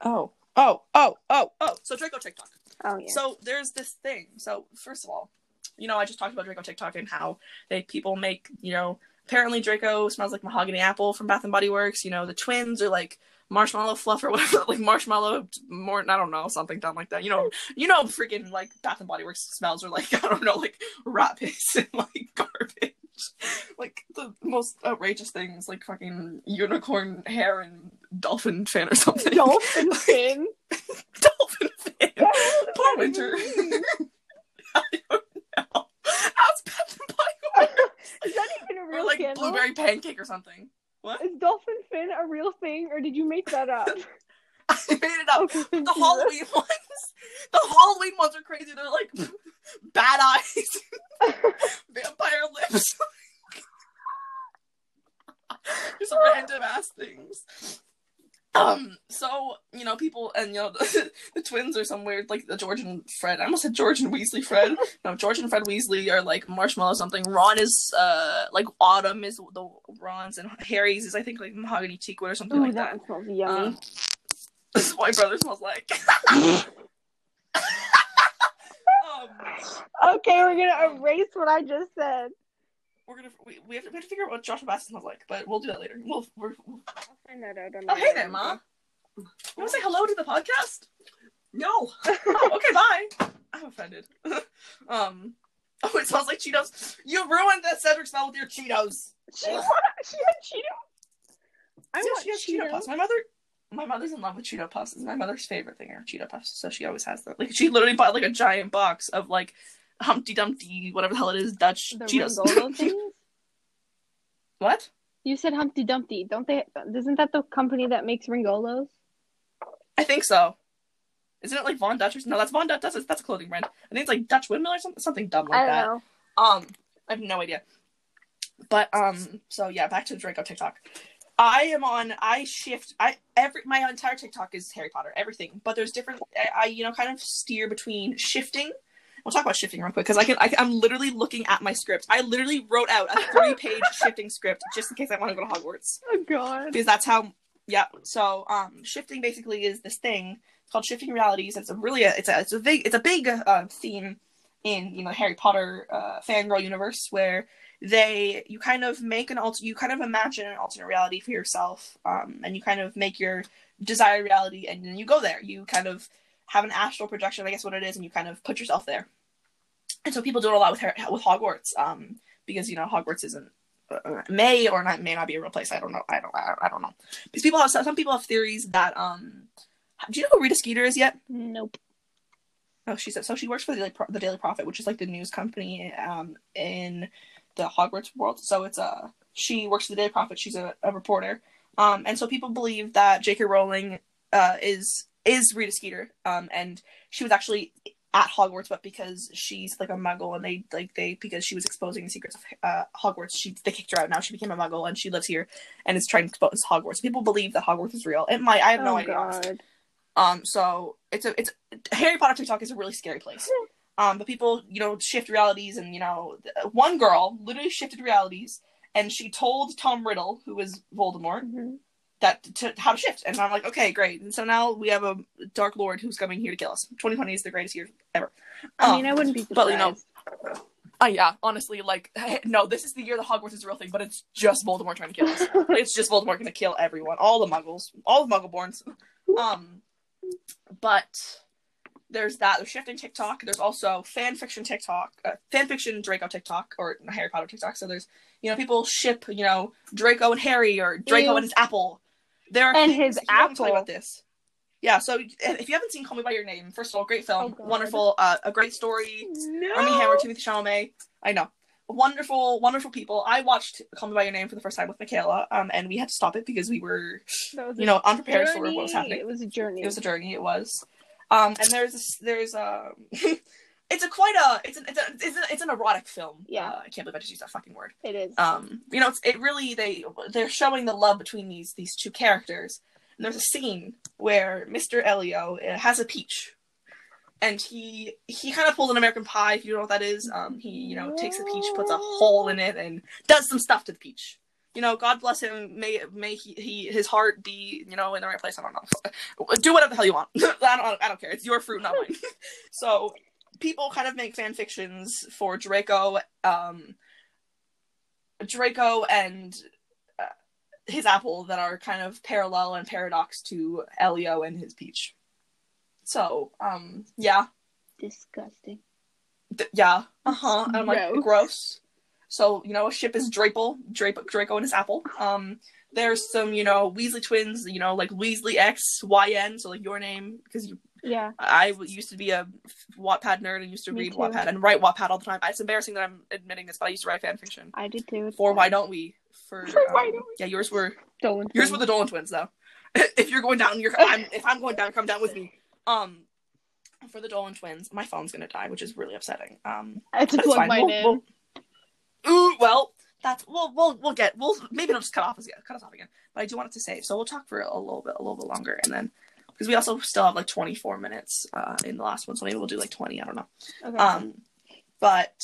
Oh, oh, oh, oh, oh. So Draco TikTok. Oh yeah. So there's this thing. So first of all, you know, I just talked about Draco TikTok and how they people make, you know, apparently Draco smells like mahogany apple from Bath and Body Works. You know, the twins are like marshmallow fluff or whatever, like marshmallow more. I don't know, something done like that. You know, you know, freaking like Bath and Body Works smells are like I don't know, like rat piss and like garbage. Like the most outrageous things, like fucking unicorn hair and dolphin fin or something. Dolphin fin. dolphin fin. Poor Winter. I don't know. Bath and Body Works. Is that even a Or real like candle? blueberry pancake or something. What? Is dolphin fin a real thing, or did you make that up? I made it up. Okay, The. Halloween ones. The Halloween ones are crazy. They're like bad eyes, vampire lips. Just random ass things. Um, so you know, people and you know twins are some weird like the George and Fred. I almost said George and Weasley Fred. no, George and Fred Weasley are like marshmallow something. Ron is uh like autumn is the Ron's and Harry's is I think like mahogany teakwood or something Ooh, like that that. smells yummy. Um, this is what my brother smells like. um, okay, we're gonna erase what I just said. we're gonna we, we have to we have to figure out what Joshua Bassett smells like, but we'll do that later. We'll we're, we'll... I'll find that out. on Oh hey there. Ma. You want to say hello to the podcast? No. oh, okay, bye. I'm offended. um. Oh, it smells like Cheetos. You ruined that Cedric smell with your Cheetos. She, she had Cheetos. I Yeah, she has Cheeto Puffs. My mother, my mother's in love with Cheeto Puffs. It's my mother's favorite thing are Cheeto Puffs, so she always has them. Like she literally bought like a giant box of like Humpty Dumpty, whatever the hell it is, Dutch The Cheetos. What? You said Humpty Dumpty, don't they? Isn't that the company that makes Ringolos? I think so. Isn't it like Von Dutch or No, that's Von Dutch. That's a, that's a clothing brand. I think it's like Dutch Windmill or something, something dumb like I don't that. know. Um, I have no idea. But um, so yeah, back to the Draco TikTok. I am on. I shift. I every my entire TikTok is Harry Potter, everything. But there's different. I, I you know kind of steer between shifting. We'll talk about shifting real quick because I can. I, I'm literally looking at my script. I literally wrote out a three page shifting script just in case I want to go to Hogwarts Oh God. because that's how. Yeah. So um, shifting basically is this thing called shifting realities. It's a really a, it's a it's a big it's a big uh, theme in you know Harry Potter uh, fangirl universe where they you kind of make an alt you kind of imagine an alternate reality for yourself um, and you kind of make your desired reality and then you go there you kind of have an astral projection I guess what it is and you kind of put yourself there and so people do it a lot with Har- with Hogwarts um, because you know Hogwarts isn't may or not may not be a real place I don't know I don't I don't, I don't know because people have some people have theories that um do you know who Rita Skeeter is yet Nope. Oh, she said so. She works for the Daily, Pro- the Daily Prophet, which is like the news company um, in the Hogwarts world. So it's uh, she works for the Daily Prophet. She's a, a reporter, um, and so people believe that J.K. Rowling uh, is is Rita Skeeter, um, and she was actually at Hogwarts, but because she's like a Muggle, and they like they because she was exposing the secrets of uh, Hogwarts, she they kicked her out. Now she became a Muggle, and she lives here and is trying to expose Hogwarts. People believe that Hogwarts is real. It might. I have no oh idea. God. Um, so it's a it's Harry Potter TikTok is a really scary place. Um, but people, you know, shift realities, and you know, one girl literally shifted realities, and she told Tom Riddle, who is Voldemort, Mhm. That to how to shift. And I'm like, okay, great. And so now we have a Dark Lord who's coming here to kill us. 2020 is the greatest year ever. I Um, mean, I wouldn't be but, you know, uh, yeah, honestly, like, no, this is the year the Hogwarts is a real thing, but it's just Voldemort trying to kill us. it's just Voldemort going to kill everyone, all the Muggles, all the Muggleborns. Um, but there's that. There's shifting TikTok. There's also fan fiction TikTok, uh, fan fiction Draco TikTok, or Harry Potter TikTok. So there's you know people ship you know Draco and Harry or Draco Ew. and his apple. There are And things- his here, let me tell you apple. about this. Yeah, so if you haven't seen Call Me by Your Name, first of all, great film, Oh, wonderful, uh, a great story. no. Armie Hammer, Timothée Chalamet. I know. Wonderful, wonderful people. I watched Call Me by Your Name for the first time with Micaela, um, and we had to stop it because we were, That was a you know, unprepared for what was happening. It was a journey. It was a journey. It was. Um, and there's this, there's um, it's a quite a it's an it's, a, it's, a, it's an erotic film. Yeah. Uh, I can't believe I just used that fucking word. It is. Um, you know, it's it really they they're showing the love between these these two characters. And there's a scene where Mr. Elio uh, has a peach, and he he kind of pulls an American Pie. If you know what that is, um, he you know takes the peach, puts a hole in it, and does some stuff to the peach. You know, God bless him. May may he, he his heart be you know in the right place. I don't know. Do whatever the hell you want. I don't I don't care. It's your fruit, not mine. so people kind of make fan fictions for Draco, um, Draco and uh, his apple that are kind of parallel and paradox to Elio and his peach. So, um, yeah, Disgusting. Th- yeah, uh huh. I'm like Gross. gross. So you know, a ship is Drapo, Drapo, Draco and his apple. Um, there's some you know Weasley twins, you know, like Weasley X Y N. So like your name because you Yeah. I used to be a Wattpad nerd and used to Me read too. Wattpad and write Wattpad all the time. It's embarrassing that I'm admitting this, but I used to write fan fiction. I did too. For Why Don't We? For, For Why um, Don't We? Yeah, yours were Dolan. yours were the Dolan twins though. if you're going down, you're I'm, if I'm going down, come down with me. Um, for the Dolan twins, my phone's gonna die, which is really upsetting. Um, I had to it's plug fine. mine We'll- in. we'll- Ooh, well, that's we'll we'll we'll get we'll maybe it'll just cut off us cut us off again. But I do want it to save, so we'll talk for a little bit a little bit longer, and then because we also still have like 24 minutes uh, in the last one, so maybe we'll do like 20. I don't know. Okay. Um, but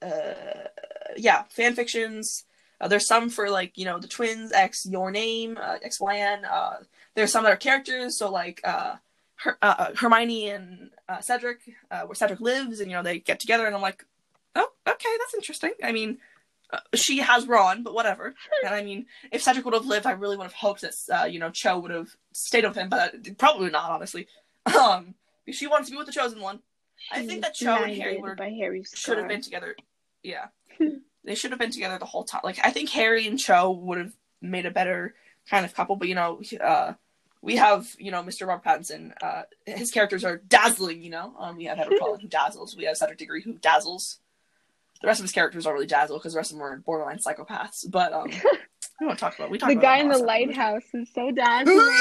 uh, yeah, fan fictions. Uh, there's some for like you know the twins, X, your name, uh, X Y N. Uh, there's some that are characters, so like uh, Her- uh, Hermione and uh, Cedric, uh, where Cedric lives, and you know they get together, and I'm like, oh, okay, that's interesting. I mean, uh, she has Ron, but whatever. and I mean, if Cedric would have lived, I really would have hoped that uh, you know Cho would have stayed with him, but probably not, honestly. Um, she wanted to be with the chosen one. I think that Cho and Harry were should have been together. Yeah, they should have been together the whole time. Like I think Harry and Cho would have made a better kind of couple. But you know, uh, we have you know Mr. Robert Pattinson. Uh, his characters are dazzling. You know, um, we have Edward Cullen who dazzles. We have Cedric Diggory who dazzles. The rest of his characters don't really dazzle because the rest of them are borderline psychopaths. But um, we don't talk about we talk about The guy in the time. lighthouse is so dazzling.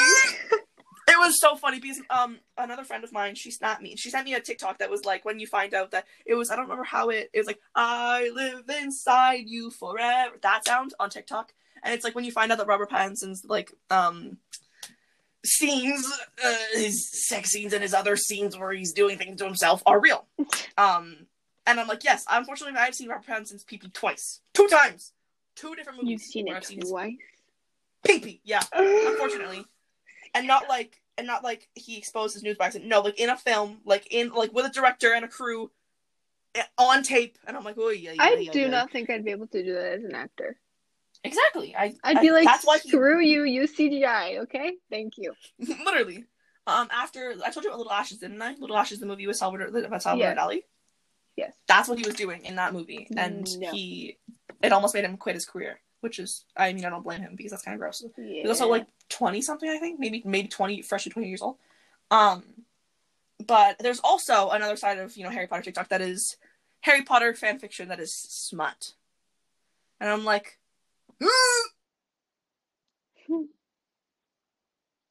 It was so funny because um another friend of mine she snapped me she sent me a TikTok that was like when you find out that it was I don't remember how it it was like I live inside you forever that sound on TikTok and it's like when you find out that Robert Pattinson's like um scenes uh, his sex scenes and his other scenes where he's doing things to himself are real um and I'm like yes unfortunately I've seen Robert Pattinson's pee pee twice two times two different movies You've seen it seen twice. pee pee yeah unfortunately and not like and not like he exposed his news by accident. No, like in a film, like in like with a director and a crew eh, on tape, and I'm like, oh yeah, yeah, I yeah, do yeah. not think I'd be able to do that as an actor. exactly. I I'd I- be like, that's why he screw you, use CGI, okay? Thank you. literally. Um, after I told you about Little Ashes, didn't I? Little Ashes, the movie with Salvador with Salvador Yeah. Dali. Yes. That's what he was doing in that movie, and No. he it almost made him quit his career, which is I mean I don't blame him because that's kind of gross. Yeah. He's also like twenty something, I think, maybe maybe twenty, freshly twenty years old. Um, but there's also another side of you know Harry Potter TikTok that is Harry Potter fan fiction that is smut, and I'm like,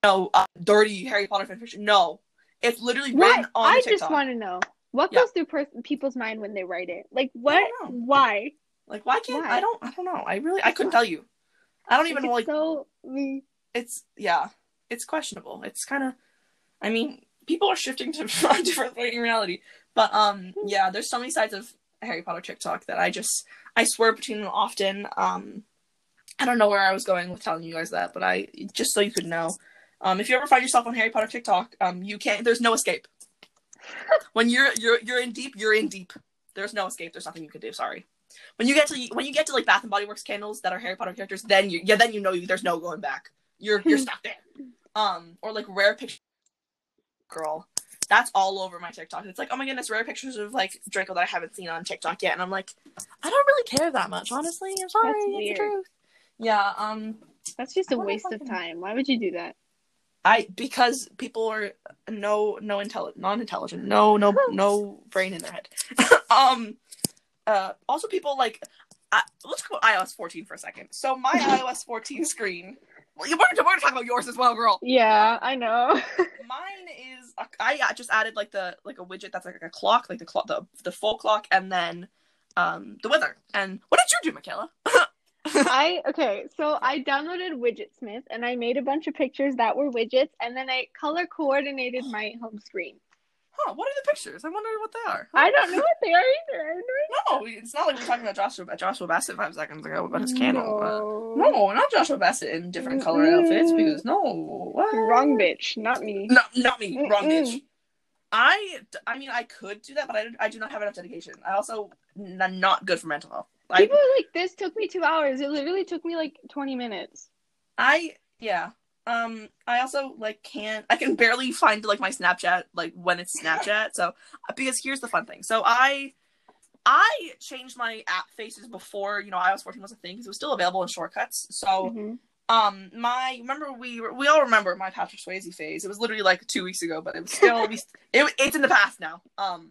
no, uh, dirty Harry Potter fan fiction. No, it's literally written what? on I the just want to know what Yeah. goes through per- people's mind when they write it. Like what? Why? Like, why can't Why? I don't I don't know. I really I couldn't tell you. I don't even know Like, it's so. it's yeah, it's questionable. It's kind of, I mean, people are shifting to a different fucking reality. But um, yeah, there's so many sides of Harry Potter TikTok that I just I swear between them often. Um, I don't know where I was going with telling you guys that, but I just so you could know. Um, if you ever find yourself on Harry Potter TikTok, um, you can't. There's no escape. When you're you're you're in deep, you're in deep. There's no escape. There's nothing you can do. Sorry. When you get to when you get to like Bath and Body Works candles that are Harry Potter characters, then you yeah then you know you there's no going back. You're you're stuck there. Um, or like rare picture girl. That's all over my TikTok. It's like, oh my goodness, rare pictures of like Draco that I haven't seen on TikTok yet, and I'm like, I don't really care that much, honestly. I'm sorry, That's it's the truth. Yeah, um, That's just a waste of time. Why would you do that? I because people are no no intelligent non intelligent no no no brain in their head. um, uh, also people like I, let's go iOS 14 for a second. So my iOS 14 screen Well, you- we're, we're gonna talk about yours as well, girl. Yeah, I know. Mine is I uh, just added like the like a widget that's like a clock, like the clock, the the full clock, and then um the weather. And what did you do, Micaela? I okay, so I downloaded Widgetsmith and I made a bunch of pictures that were widgets and then I color coordinated my home screen. Huh? What are the pictures? I wonder what they are. I don't know what they are either. No, it's not like we're talking about Joshua Joshua Bassett five seconds ago about his candle. but- No. No, not Joshua Bassett in different color Mm-mm. outfits because no, what? Wrong bitch, not me. No, not me. Wrong Mm-mm. bitch. I, I mean, I could do that, but I, I do not have enough dedication. I also n- not good for mental health. I, People like this took me two hours. It literally took me like twenty minutes. I, yeah. Um, I also like can't. I can barely find like my Snapchat like when it's Snapchat. So because here's the fun thing. So I, I changed my app faces before you know iOS 14 was a thing because it was still available in shortcuts. So Mhm. um my remember we were, we all remember my Patrick Swayze phase. It was literally like two weeks ago, but it was still it, it's in the past now. Um,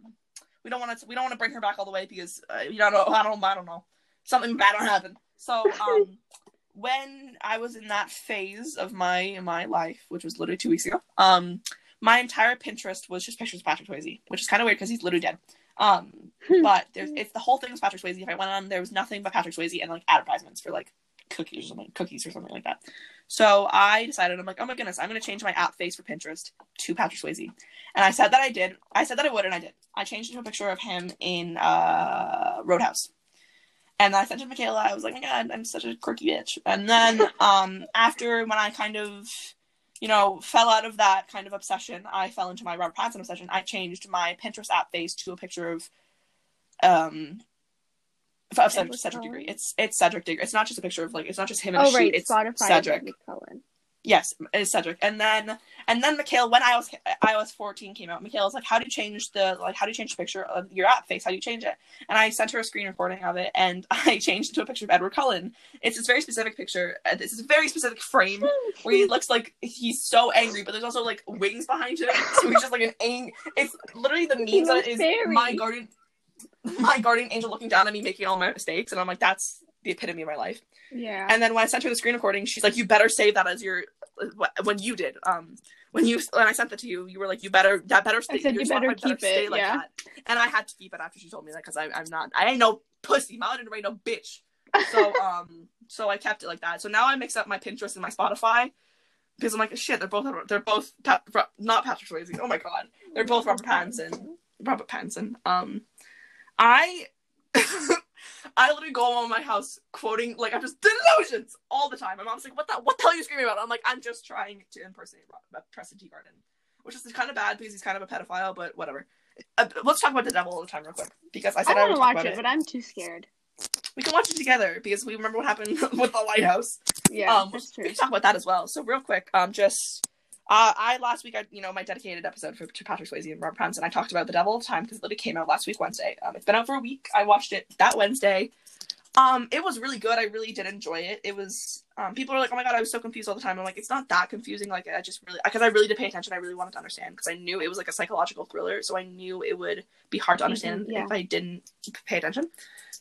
we don't want to we don't want to bring her back all the way because uh, you don't know I don't I don't know something bad will happen. So um when I was in that phase of my my life, which was literally two weeks ago, um my entire Pinterest was just pictures of Patrick Swayze, which is kind of weird because he's literally dead. Um, but there's it's the whole thing was Patrick Swayze. If I went on, there was nothing but Patrick Swayze and like advertisements for like cookies or something, cookies or something like that. So I decided, I'm like, oh my goodness, I'm gonna change my app face for Pinterest to Patrick Swayze, and I said that I did. I said that I would, and I did. I changed it to a picture of him in uh, Roadhouse, and I sent it to Micaela. I was like, oh my god, I'm such a quirky bitch. And then um, after when I kind of you know, fell out of that kind of obsession. I fell into my Robert Pattinson obsession. I changed my Pinterest app face to a picture of um of Cedric, Cedric Diggory. It's it's Cedric Diggory. It's not just a picture of like it's not just him in a Oh shoot. right, It's Spotify. Cedric. Yes, it's Cedric. And then and then Micaela, when iOS iOS 14 came out, Micaela was like, "How do you change the like? How do you change the picture of your app face? How do you change it?" And I sent her a screen recording of it, and I changed it to a picture of Edward Cullen. It's this very specific picture. uh, This is a very specific frame where he looks like he's so angry, but there's also like wings behind him, so he's just like an ang. It's literally the He memes that looks fairy. my guardian, my guardian angel looking down at me, making all my mistakes, and I'm like, that's the epitome of my life. Yeah. And then when I sent her the screen recording, she's like, "You better save that as your when you did um when you when I sent that to you, you were like, "You better that better stay." I said, "You better keep it," yeah. that. And I had to keep it after she told me that because I'm not I ain't no pussy. My didn't no bitch. So um so I kept it like that. So now I mix up my Pinterest and my Spotify because I'm like, shit, they're both they're both Pat, not Patrick Swayze. Oh my god, they're both Robert Pattinson. Robert Pattinson. Um, I I literally go around my house quoting like I'm just delusions all the time. My mom's like, "What the what the hell are you screaming about?" I'm like, "I'm just trying to impersonate Ro- Preston Teagardin," which is kind of bad because he's kind of a pedophile. But whatever. Uh, let's talk about the devil all the time real quick because I I said I, want to watch about it, it. but I'm too scared. We can watch it together because we remember what happened with the lighthouse. Yeah, um, that's we true. can talk about that as well. So real quick, um, just uh, I last week I you know my dedicated episode for to Patrick Swayze and Robert Pattinson. I talked about the Devil the time because it literally came out last week Wednesday. Um, it's been out for a week. I watched it that Wednesday. Um, it was really good. I really did enjoy it. It was um, people are like, oh my god, I was so confused all the time. I'm like, it's not that confusing. Like I just really because I really did pay attention. I really wanted to understand because I knew it was like a psychological thriller, so I knew it would be hard to understand Mhm, yeah. if I didn't pay attention.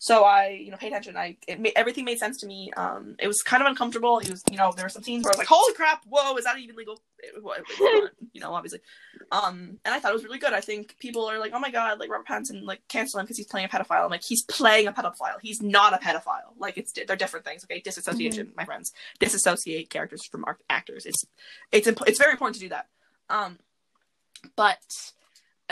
So I, you know, paid attention. I it made, everything made sense to me. Um, it was kind of uncomfortable. It was, you know, there were some scenes where I was like, "Holy crap! Whoa, is that even legal?" It, it you know, obviously. Um, and I thought it was really good. I think people are like, "Oh my god, like Robert Pattinson, like cancel him because he's playing a pedophile." I'm like, he's playing a pedophile. He's not a pedophile. Like it's they're different things. Okay, disassociation, my friends. Disassociate characters from actors. It's it's imp- it's very important to do that. Um, but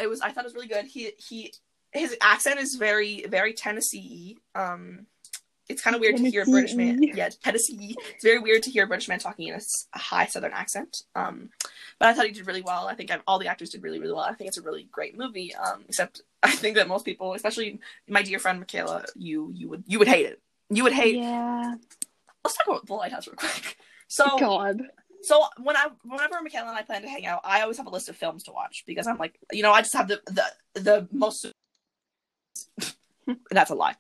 it was I thought it was really good. He he his accent is very very Tennessee. Um, it's kind of weird to hear a British man. Yeah, Tennessee. It's very weird to hear a British man talking in a high Southern accent. Um, but I thought he did really well. I think i all the actors did really really well. I think it's a really great movie. Um, except I think that most people, especially my dear friend Micaela, you you would you would hate it. You would hate. Yeah. Let's talk about the lighthouse real quick. So God. so when I whenever Micaela and I plan to hang out, I always have a list of films to watch because I'm like, you know, I just have the the the most. That's a lie.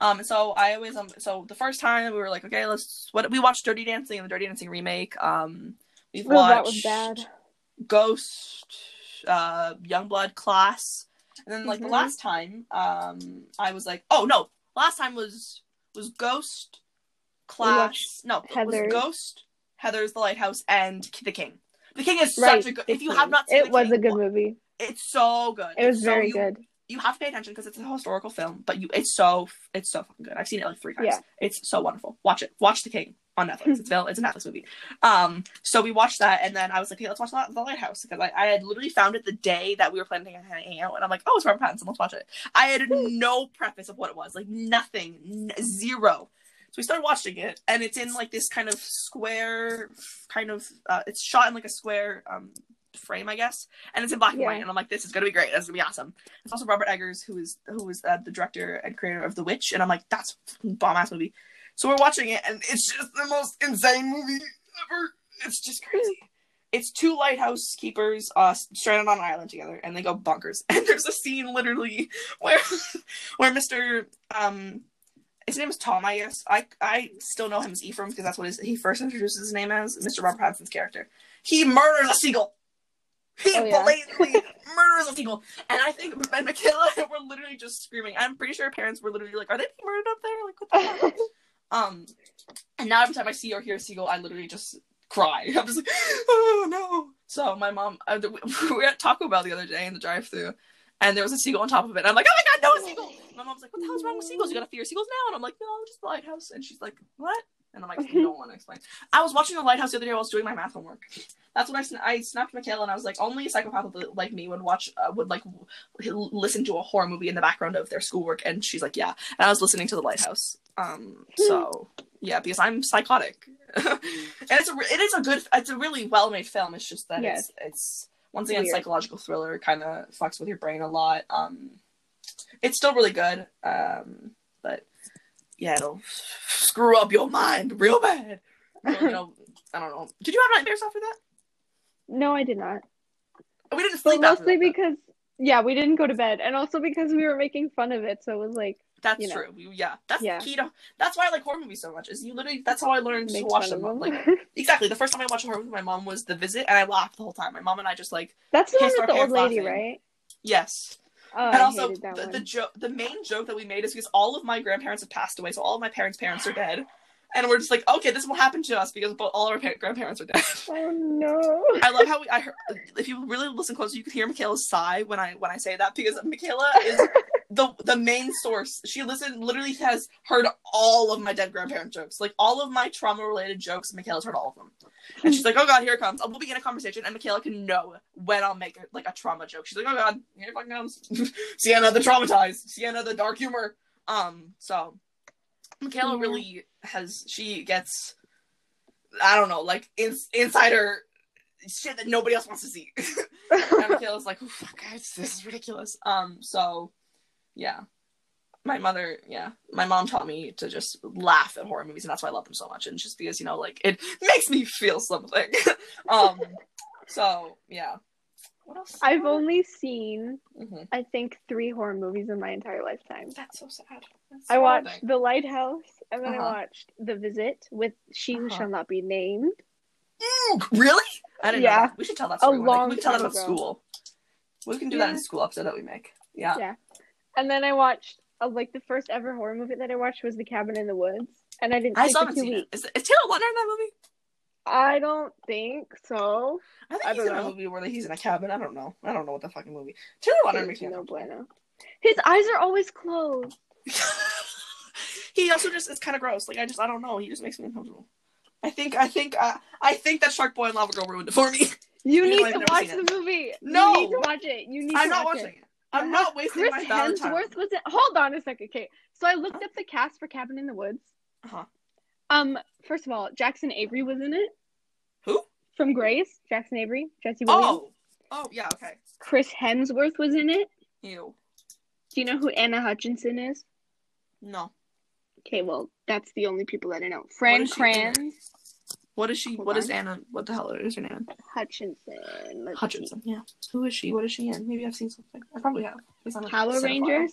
Um, so I always um, so the first time we were like, okay, let's what we watched Dirty Dancing and the Dirty Dancing remake. Um, we've Oh, watched that was bad. Ghost, uh, Youngblood, Class, and then like the Mhm. last time, um, I was like, oh no, last time was was Ghost, Class, no, it was Ghost, Heather's The Lighthouse, and The King. The King is Right. such a good. If you have not seen it The was King, a good movie. It's so good. It was so- very you- good. You have to pay attention because it's a historical film, but you it's so it's so fucking good. I've seen it like three times. Yeah. It's so wonderful. Watch it. Watch The King on Netflix. It's available. It's a Netflix movie. Um, so we watched that, and then I was like, "Hey, let's watch The the Lighthouse," because I, I had literally found it the day that we were planning on hanging out, and I'm like, "Oh, it's Robert Pattinson. Let's watch it." I had no preface of what it was, like nothing, n- zero. So we started watching it, and it's in like this kind of square, kind of. Uh, it's shot in like a square um frame, I guess, and it's in black and Yeah. white. And I'm like, "This is gonna be great. This is gonna be awesome." It's also Robert Eggers, who is who is uh, the director and creator of The Witch, and I'm like, "That's a bomb ass movie." So we're watching it, and it's just the most insane movie ever. It's just crazy. It's two lighthouse keepers uh, stranded on an island together, and they go bonkers. And there's a scene literally where where Mr. Um, his name is Tom, I guess. I I still know him as Ephraim because that's what his, he first introduces his name as. Mr. Robert Pattinson's character. He murders a seagull. He Oh, yeah. blatantly murders a seagull, and I think Ben and Micaela were literally just screaming. I'm pretty sure parents were literally like, "Are they being murdered up there? Like, what the fuck?" Um, and now every time I see or hear a seagull, I literally just cry. I'm just like, oh no. So my mom, uh, we were at Taco Bell the other day in the drive-through, and there was a seagull on top of it. And I'm like, oh my god, no a seagull! My mom's like, what the hell's wrong with seagulls? You gotta fear seagulls now? And I'm like, no, just the lighthouse. And she's like, what? And I'm like, you don't want to explain. I was watching the lighthouse the other day while I was doing my math homework. That's when I, sn- I snapped Micaela and I was like, only a psychopath like me would watch, uh, would like w- listen to a horror movie in the background of their schoolwork. And she's like, yeah. And I was listening to the lighthouse. Um, so yeah, because I'm psychotic. and it's a, re- it is a good, it's a really well made film. It's just that Yes. it's, it's once again Weird. psychological thriller, kind of fucks with your brain a lot. Um, it's still really good. Um, but yeah, it'll screw up your mind real bad. You know, I don't know. Did you have nightmares after that? no, I did not. We didn't But sleep after mostly that, though. because yeah, we didn't go to bed, and also because we were making fun of it. So it was like That's you know. true. We- Yeah, that's Yeah. the key to. That's why I like horror movies so much. Is you literally. That's how I learned to watch them. them. Like exactly. The first time I watched a horror movie, with my mom was The Visit, and I laughed the whole time. My mom and I just like That's the one with the old lady, laughing. right? yes. Oh, and I also the, the joke, the main joke that we made is because all of my grandparents have passed away, so all of my parents' parents are dead, and we're just like, okay, this will happen to us because both, all of our pa- grandparents are dead. Oh no! I love how we. I heard, if you really listen close, you can hear Micaela's sigh when I when I say that because Micaela is the the main source. She listen literally has heard all of my dead grandparent jokes, like all of my trauma related jokes. Micaela's heard all of them, and she's like, "Oh God, here it comes." We'll begin a conversation, and Micaela can know when I'll make a, like a trauma joke. She's like, "Oh God, here it fucking comes." Sienna the traumatized, Sienna the dark humor. Um, so Micaela really has. She gets. I don't know, like in, insider shit that nobody else wants to see. and Micaela's like, oh, fuck, guys, this is ridiculous. Um, so yeah, my mother, yeah, my mom taught me to just laugh at horror movies, and that's why I love them so much. And just because you know, like it makes me feel something. um, so yeah. What else? I've only seen, Mhm. I think, three horror movies in my entire lifetime. That's so sad. That's I watched. The Lighthouse, and then Uh-huh. I watched The Visit with She Who Uh-huh. Shall Not Be Named. Ooh, really? I didn't know Yeah. that. We should tell that A story. day. long we can tell that ago. school. We can do that in Yeah. a school episode that we make. Yeah. Yeah. And then I watched, uh, like, the first ever horror movie that I watched was The Cabin in the Woods, and I didn't I still for haven't seen weeks. Is, is Taylor Lautner in that movie? I don't think so. I think I he's in a know. movie where he's in a cabin. I don't know. I don't know what the fucking movie. Taylor Lautner makes me no bueno. His eyes are always closed. he also just is kind of gross. Like I just I don't know. He just makes me uncomfortable. I think I think uh, I think that Shark Boy and Lava Girl ruined it for me. You need to watch the movie. No! You need to watch it. You need I'm to not watch watching it. it. I'm not wasting Chris my valid time. Hemsworth was it? Hold on a second, Kate. So I looked up the cast for Cabin in the Woods. Uh-huh. Um, first of all, Jackson Avery was in it. Who? From Grey's, Jackson Avery, Jesse Williams. Oh. Oh yeah. Okay. Chris Hemsworth was in it. Ew. Do you know who Anna Hutchinson is? No. Okay, well, that's the only people that I know. Fran is she in it? Kranz What is she? Hold What is on. Anna? What the hell is her name? Hutchinson. Let's Hutchinson. Yeah. Who is she? What is she in? Maybe I've seen something. I probably have. It's on see. a Power. Rangers.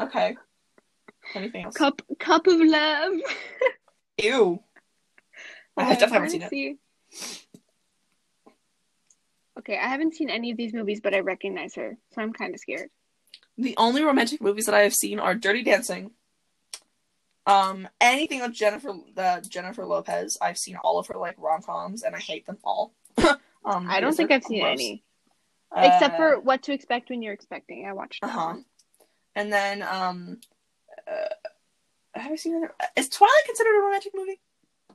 Okay. Anything else? Cup Cup of Love. Ew. I Okay, definitely haven't seen see. Okay, I haven't seen any of these movies, but I recognize her, so I'm kind of scared. The only romantic movies that I have seen are Dirty Dancing, Um, anything with Jennifer, the Jennifer Lopez, I've seen all of her like rom coms, and I hate them all. um, I don't think I've seen gross. any except Uh, for What to Expect When You're Expecting. I watched Uh-huh. one. And then, um, uh, have I seen it? Is Twilight considered a romantic movie?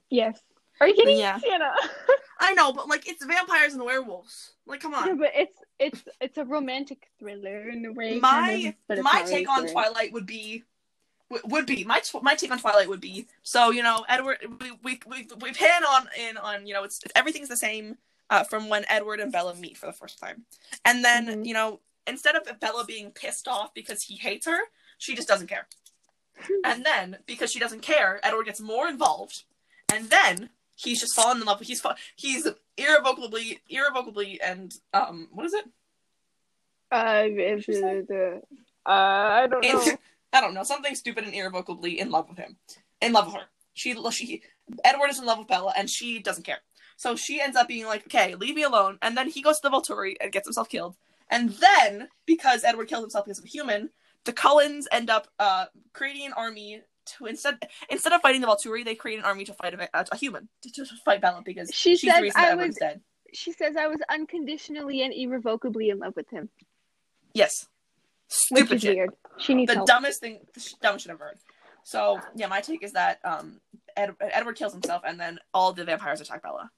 Yes. Are you kidding, Yeah. Sienna? I know, but like it's vampires and werewolves. Like, come on. yeah, but it's it's it's a romantic thriller in a way. my kind of, my take on. Twilight would be would be my my take on Twilight would be so you know Edward we we we pan on in on you know it's everything's the same uh, from when Edward and Bella meet for the first time, and then Mhm. you know instead of Bella being pissed off because he hates her, she just doesn't care, and then because she doesn't care, Edward gets more involved, and then he's just fallen in love. He's fa- he's irrevocably irrevocably and um what is it? Uh, uh, the- uh, I don't know. I don't know, something stupid and irrevocably in love with him, in love with her. She, she, Edward is in love with Bella, and she doesn't care. So she ends up being like, "Okay, leave me alone." And then he goes to the Volturi and gets himself killed. And then, because Edward killed himself because of a human, the Cullens end up uh, creating an army to instead instead of fighting the Volturi, they create an army to fight a, a, human to, to fight Bella because She she's the reason I was- dead. She says I was unconditionally and irrevocably in love with him, Yes, which stupid is shit. weird. She needs to the help. dumbest thing, the dumbest shit I've heard. So yeah, my take is that um, Ed- Edward kills himself, and then all the vampires attack Bella.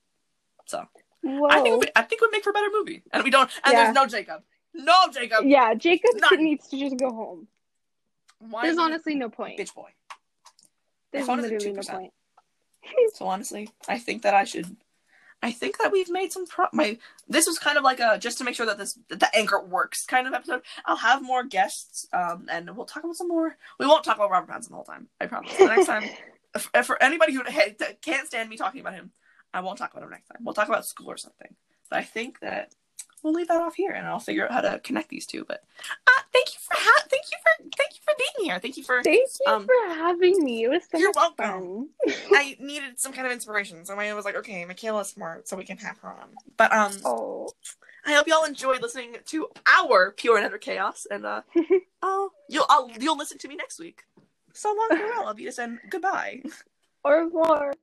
So Whoa. I think it would, I think it would make for a better movie, and we don't. And Yeah. there's no Jacob, no Jacob. yeah, Jacob None. needs to just go home. Why There's honestly no point. bitch boy? There's at no 2%. point. So honestly, I think that I should. I think that we've made some pro. My this was kind of like a just to make sure that this that the anchor works kind of episode. I'll have more guests, um, and we'll talk about some more. We won't talk about Robert Pattinson the whole time. I promise. The next time, if, if for anybody who can't stand me talking about him, I won't talk about him next time. We'll talk about school or something. But I think that we'll leave that off here, and I'll figure out how to connect these two. But uh, thank you for ha- thank you for thank you for being here. Thank you for Thank you Um, for having me. It was so you're welcome. I needed some kind of inspiration, so I was like, okay, Micaela's smart, so we can have her on. But um, Oh, I hope y'all enjoyed listening to our pure and utter chaos, and uh, oh, you'll I'll, you'll listen to me next week. So long, farewell, Alvitas, and goodbye. au revoir.